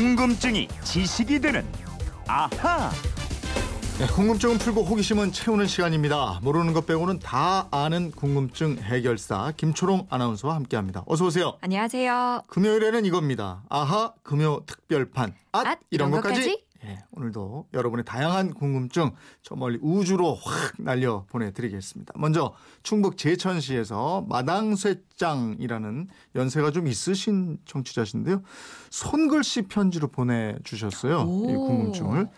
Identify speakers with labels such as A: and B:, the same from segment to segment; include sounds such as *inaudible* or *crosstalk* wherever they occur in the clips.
A: 궁금증이 지식이 되는 아하.
B: 네, 궁금증은 풀고 호기심은 채우는 시간입니다. 모르는 것 빼고는 다 아는 궁금증 해결사 김초롱 아나운서와 함께합니다. 어서 오세요.
C: 안녕하세요.
B: 금요일에는 이겁니다. 아하 금요 특별판. 앗,
C: 앗,
B: 이런
C: 이런
B: 것까지.
C: 것까지?
B: 예, 오늘도 여러분의 다양한 궁금증 저 멀리 우주로 확 날려 보내드리겠습니다. 먼저 충북 제천시에서 마당쇠짱이라는 연세가 좀 있으신 청취자신데요. 손글씨 편지로 보내주셨어요. 이
C: 오.
B: 궁금증을.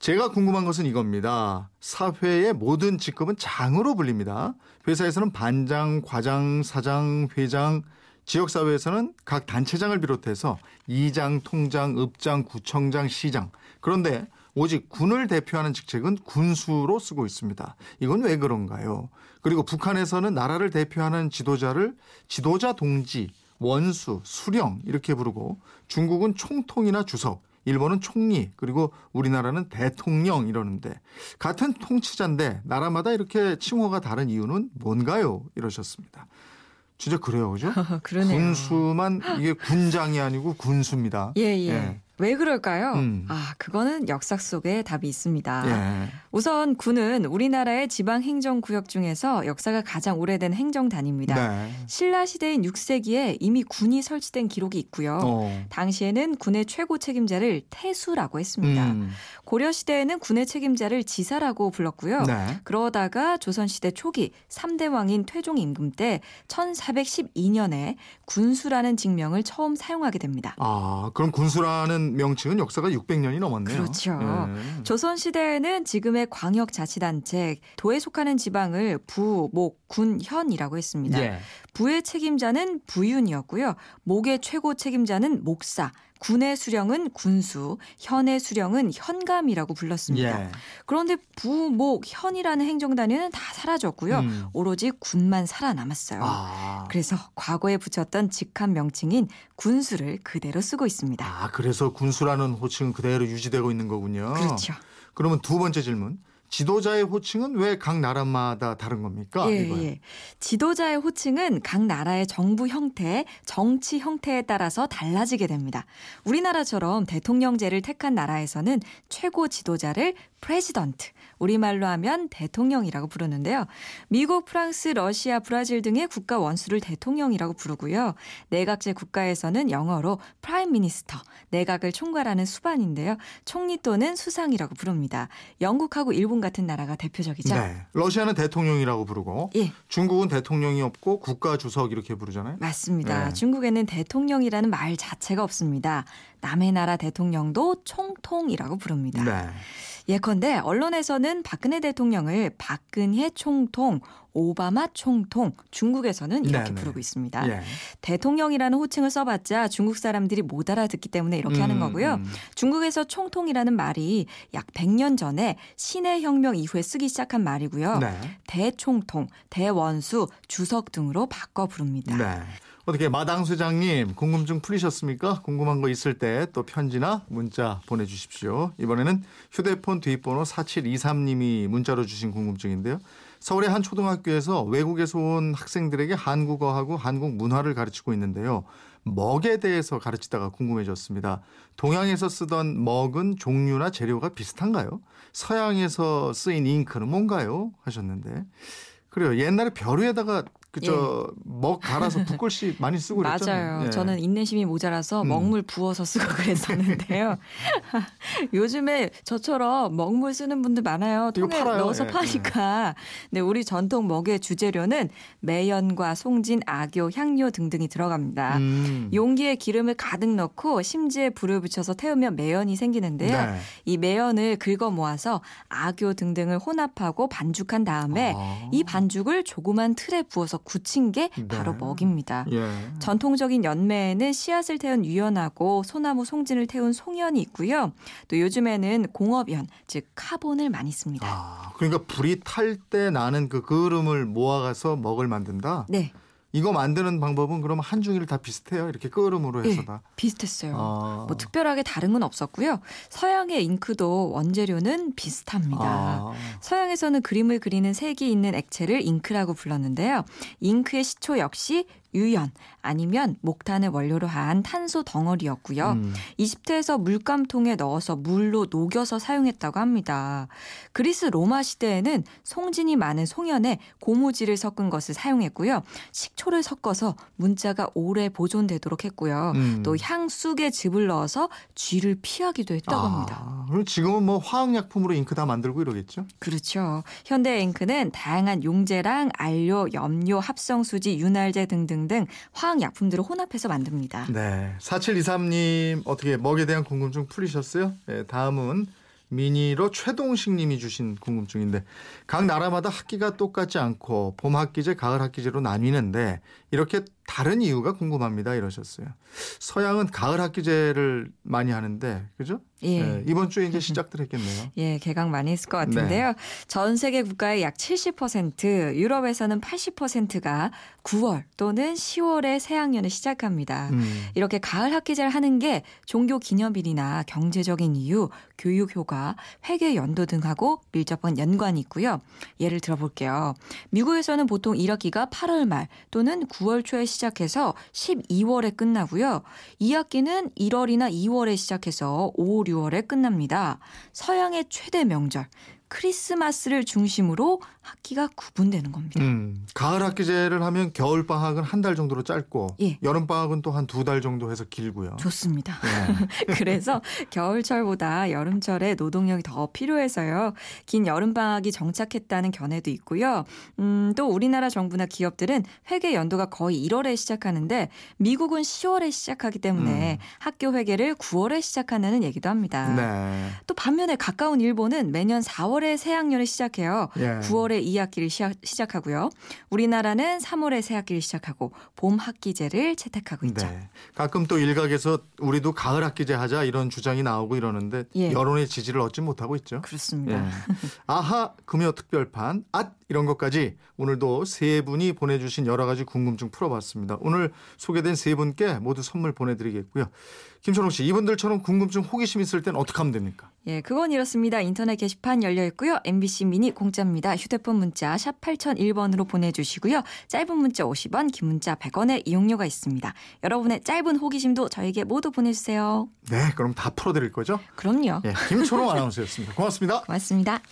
B: 제가 궁금한 것은 이겁니다. 사회의 모든 직급은 장으로 불립니다. 회사에서는 반장, 과장, 사장, 회장, 지역사회에서는 각 단체장을 비롯해서 이장, 통장, 읍장, 구청장, 시장. 그런데 오직 군을 대표하는 직책은 군수로 쓰고 있습니다. 이건 왜 그런가요? 그리고 북한에서는 나라를 대표하는 지도자를 지도자 동지, 원수, 수령 이렇게 부르고 중국은 총통이나 주석, 일본은 총리, 그리고 우리나라는 대통령 이러는데 같은 통치자인데 나라마다 이렇게 칭호가 다른 이유는 뭔가요? 이러셨습니다. 진짜 그래요, 그죠? *laughs*
C: 그러네요.
B: 군수만 이게 군장이 아니고 군수입니다.
C: 예, 예.
B: 예.
C: 왜 그럴까요?
B: 음.
C: 아, 그거는 역사 속에 답이 있습니다.
B: 예.
C: 우선 군은 우리나라의 지방 행정 구역 중에서 역사가 가장 오래된 행정단입니다.
B: 네.
C: 신라 시대인 6세기에 이미 군이 설치된 기록이 있고요.
B: 어.
C: 당시에는 군의 최고 책임자를 태수라고 했습니다.
B: 음.
C: 고려 시대에는 군의 책임자를 지사라고 불렀고요.
B: 네.
C: 그러다가 조선 시대 초기 3대 왕인 태종 임금 때 1412년에 군수라는 직명을 처음 사용하게 됩니다.
B: 아, 그럼 군수라는 명칭은 역사가 600년이 넘었네요.
C: 그렇죠.
B: 예.
C: 조선 시대에는 지금의 광역 자치단체, 도에 속하는 지방을 부, 목, 군, 현이라고 했습니다.
B: 예.
C: 부의 책임자는 부윤이었고요. 목의 최고 책임자는 목사, 군의 수령은 군수, 현의 수령은 현감이라고 불렀습니다.
B: 예.
C: 그런데 부, 목, 현이라는 행정단위는 다 사라졌고요.
B: 음.
C: 오로지 군만 살아남았어요.
B: 아.
C: 그래서 과거에 붙였던 직함 명칭인 군수를 그대로 쓰고 있습니다.
B: 아, 그래서 군수라는 호칭은 그대로 유지되고 있는 거군요.
C: 그렇죠.
B: 그러면 두 번째 질문. 지도자의 호칭은 왜 각 나라마다 다른 겁니까?
C: 예. 예. 지도자의 호칭은 각 나라의 정부 형태, 정치 형태에 따라서 달라지게 됩니다. 우리나라처럼 대통령제를 택한 나라에서는 최고 지도자를 president, 우리말로 하면 대통령이라고 부르는데요. 미국, 프랑스, 러시아, 브라질 등의 국가 원수를 대통령이라고 부르고요. 내각제 국가에서는 영어로 prime minister, 내각을 총괄하는 수반인데요. 총리 또는 수상이라고 부릅니다. 영국하고 일본 같은 나라가 대표적이죠.
B: 네. 러시아는 대통령이라고 부르고
C: 예.
B: 중국은 대통령이 없고 국가 주석 이렇게 부르잖아요.
C: 맞습니다.
B: 네.
C: 중국에는 대통령이라는 말 자체가 없습니다. 남의 나라 대통령도 총통이라고 부릅니다.
B: 네.
C: 예컨대 언론에서는 박근혜 대통령을 박근혜 총통, 오바마 총통, 중국에서는 이렇게
B: 네네.
C: 부르고 있습니다.
B: 예.
C: 대통령이라는 호칭을 써봤자 중국 사람들이 못 알아듣기 때문에 이렇게 하는
B: 음,
C: 거고요.
B: 음.
C: 중국에서 총통이라는 말이 약 100년 전에 신해 혁명 이후에 쓰기 시작한 말이고요.
B: 네.
C: 대총통, 대원수, 주석 등으로 바꿔 부릅니다.
B: 네. 어떻게 마당 수장님 궁금증 풀리셨습니까? 궁금한 거 있을 때 또 편지나 문자 보내주십시오. 이번에는 휴대폰 뒷번호 4723님이 문자로 주신 궁금증인데요. 서울의 한 초등학교에서 외국에서 온 학생들에게 한국어하고 한국 문화를 가르치고 있는데요. 먹에 대해서 가르치다가 궁금해졌습니다. 동양에서 쓰던 먹은 종류나 재료가 비슷한가요? 서양에서 쓰인 잉크는 뭔가요? 하셨는데. 그래요. 옛날에 벼루에다가 그저 먹 갈아서 붓글씨 *laughs* 많이 쓰고 그랬잖아요.
C: 맞아요.
B: 예.
C: 저는 인내심이 모자라서
B: 음.
C: 먹물 부어서 쓰고 *laughs* 그랬었는데요. *laughs* 요즘에 저처럼 먹물 쓰는 분들 많아요. 통에
B: 팔아요.
C: 넣어서
B: 예,
C: 파니까. 네, 우리 전통 먹의 주재료는 매연과 송진, 악교, 향료 등등이 들어갑니다.
B: 음.
C: 용기에 기름을 가득 넣고 심지에 불을 붙여서 태우면 매연이 생기는데요.
B: 네.
C: 이 매연을 긁어 모아서 악교 등등을 혼합하고 반죽한 다음에
B: 아.
C: 이 반죽을 조그만 틀에 부어서 굳힌 게 바로
B: 네.
C: 먹입니다.
B: 예.
C: 전통적인 연매에는 씨앗을 태운 유연하고 소나무 송진을 태운 송연이 있고요. 또 요즘에는 공업연, 즉 카본을 많이 씁니다.
B: 아, 그러니까 불이 탈 때 나는 그 그름을 모아가서 먹을 만든다.
C: 네,
B: 이거 만드는 방법은 그럼 한중일 다 비슷해요. 이렇게 끓음으로 해서
C: 예,
B: 다.
C: 비슷했어요.
B: 아.
C: 뭐 특별하게 다른 건 없었고요. 서양의 잉크도 원재료는 비슷합니다.
B: 아.
C: 서양에서는 그림을 그리는 색이 있는 액체를 잉크라고 불렀는데요. 잉크의 시초 역시 유연 아니면 목탄을 원료로 한 탄소 덩어리였고요.
B: 음.
C: 20대에서 물감통에 넣어서 물로 녹여서 사용했다고 합니다. 그리스 로마 시대에는 송진이 많은 송연에 고무질을 섞은 것을 사용했고요. 식초를 섞어서 문자가 오래 보존되도록 했고요.
B: 음.
C: 또 향쑥에 즙을 넣어서 쥐를 피하기도 했다고 합니다.
B: 아, 그럼 지금은 뭐 화학약품으로 잉크 다 만들고 이러겠죠?
C: 그렇죠. 현대 잉크는 다양한 용제랑 알료, 염료, 합성수지, 윤활제 등등 등 화학약품들을 혼합해서 만듭니다.
B: 네. 4723님 어떻게 먹에 대한 궁금증 풀리셨어요? 네, 다음은 미니로 최동식 님이 주신 궁금증인데 각 나라마다 학기가 똑같지 않고 봄 학기제, 가을 학기제로 나뉘는데 이렇게 다른 이유가 궁금합니다 이러셨어요. 서양은 가을 학기제를 많이 하는데 그죠?
C: 예.
B: 네, 이번 주에 이제 시작들 했겠네요. *laughs*
C: 예, 개강 많이 했을 것 같은데요.
B: 네.
C: 전 세계 국가의 약 70%, 유럽에서는 80%가 9월 또는 10월에 새학년을 시작합니다.
B: 음.
C: 이렇게 가을 학기제를 하는 게 종교 기념일이나 경제적인 이유, 교육 효과, 회계 연도 등하고 밀접한 연관이 있고요. 예를 들어볼게요. 미국에서는 보통 1학기가 8월 말 또는 9월 초에 시작해서 12월에 끝나고요. 2학기는 1월이나 2월에 시작해서 5, 6월에 끝납니다. 서양의 최대 명절 크리스마스를 중심으로 학기가 구분되는 겁니다.
B: 음, 가을 학기제를 하면 겨울 방학은 한 달 정도로 짧고
C: 예.
B: 여름 방학은 또 한 두 달 정도 해서 길고요.
C: 좋습니다.
B: 네. *laughs*
C: 그래서 겨울철보다 여름철에 노동력이 더 필요해서요. 긴 여름 방학이 정착했다는 견해도 있고요. 음, 또 우리나라 정부나 기업들은 회계 연도가 거의 1월에 시작하는데 미국은 10월에 시작하기 때문에
B: 음.
C: 학교 회계를 9월에 시작한다는 얘기도 합니다.
B: 네.
C: 또 반면에 가까운 일본은 매년 4월에 새 학년을 시작해요.
B: 예.
C: 9월에 2학기를 시작, 하고요 우리나라는 3월에 새학기를 시작하고 봄 학기제를 채택하고 있죠.
B: 네. 가끔 또 일각에서 우리도 가을 학기제 하자 이런 주장이 나오고 이러는데
C: 예.
B: 여론의 지지를 얻지 못하고 있죠.
C: 그렇습니다.
B: 예. 아하 금요 특별판 앗 이런 것까지 오늘도 세 분이 보내주신 여러 가지 궁금증 풀어봤습니다. 오늘 소개된 세 분께 모두 선물 보내드리겠고요. 김천홍 씨 이분들처럼 궁금증 호기심 있을 땐 어떻게 하면 됩니까?
C: 예, 그건 이렇습니다. 인터넷 게시판 열려 있고요. MBC 미니 공짜입니다. 휴대폰 문자 샵 8001번으로 보내주시고요. 짧은 문자 50원, 긴 문자 100원의 이용료가 있습니다. 여러분의 짧은 호기심도 저에게 모두 보내주세요.
B: 네, 그럼 다 풀어드릴 거죠?
C: 그럼요.
B: 예, 김초롱 아나운서였습니다. 고맙습니다.
C: 고맙습니다.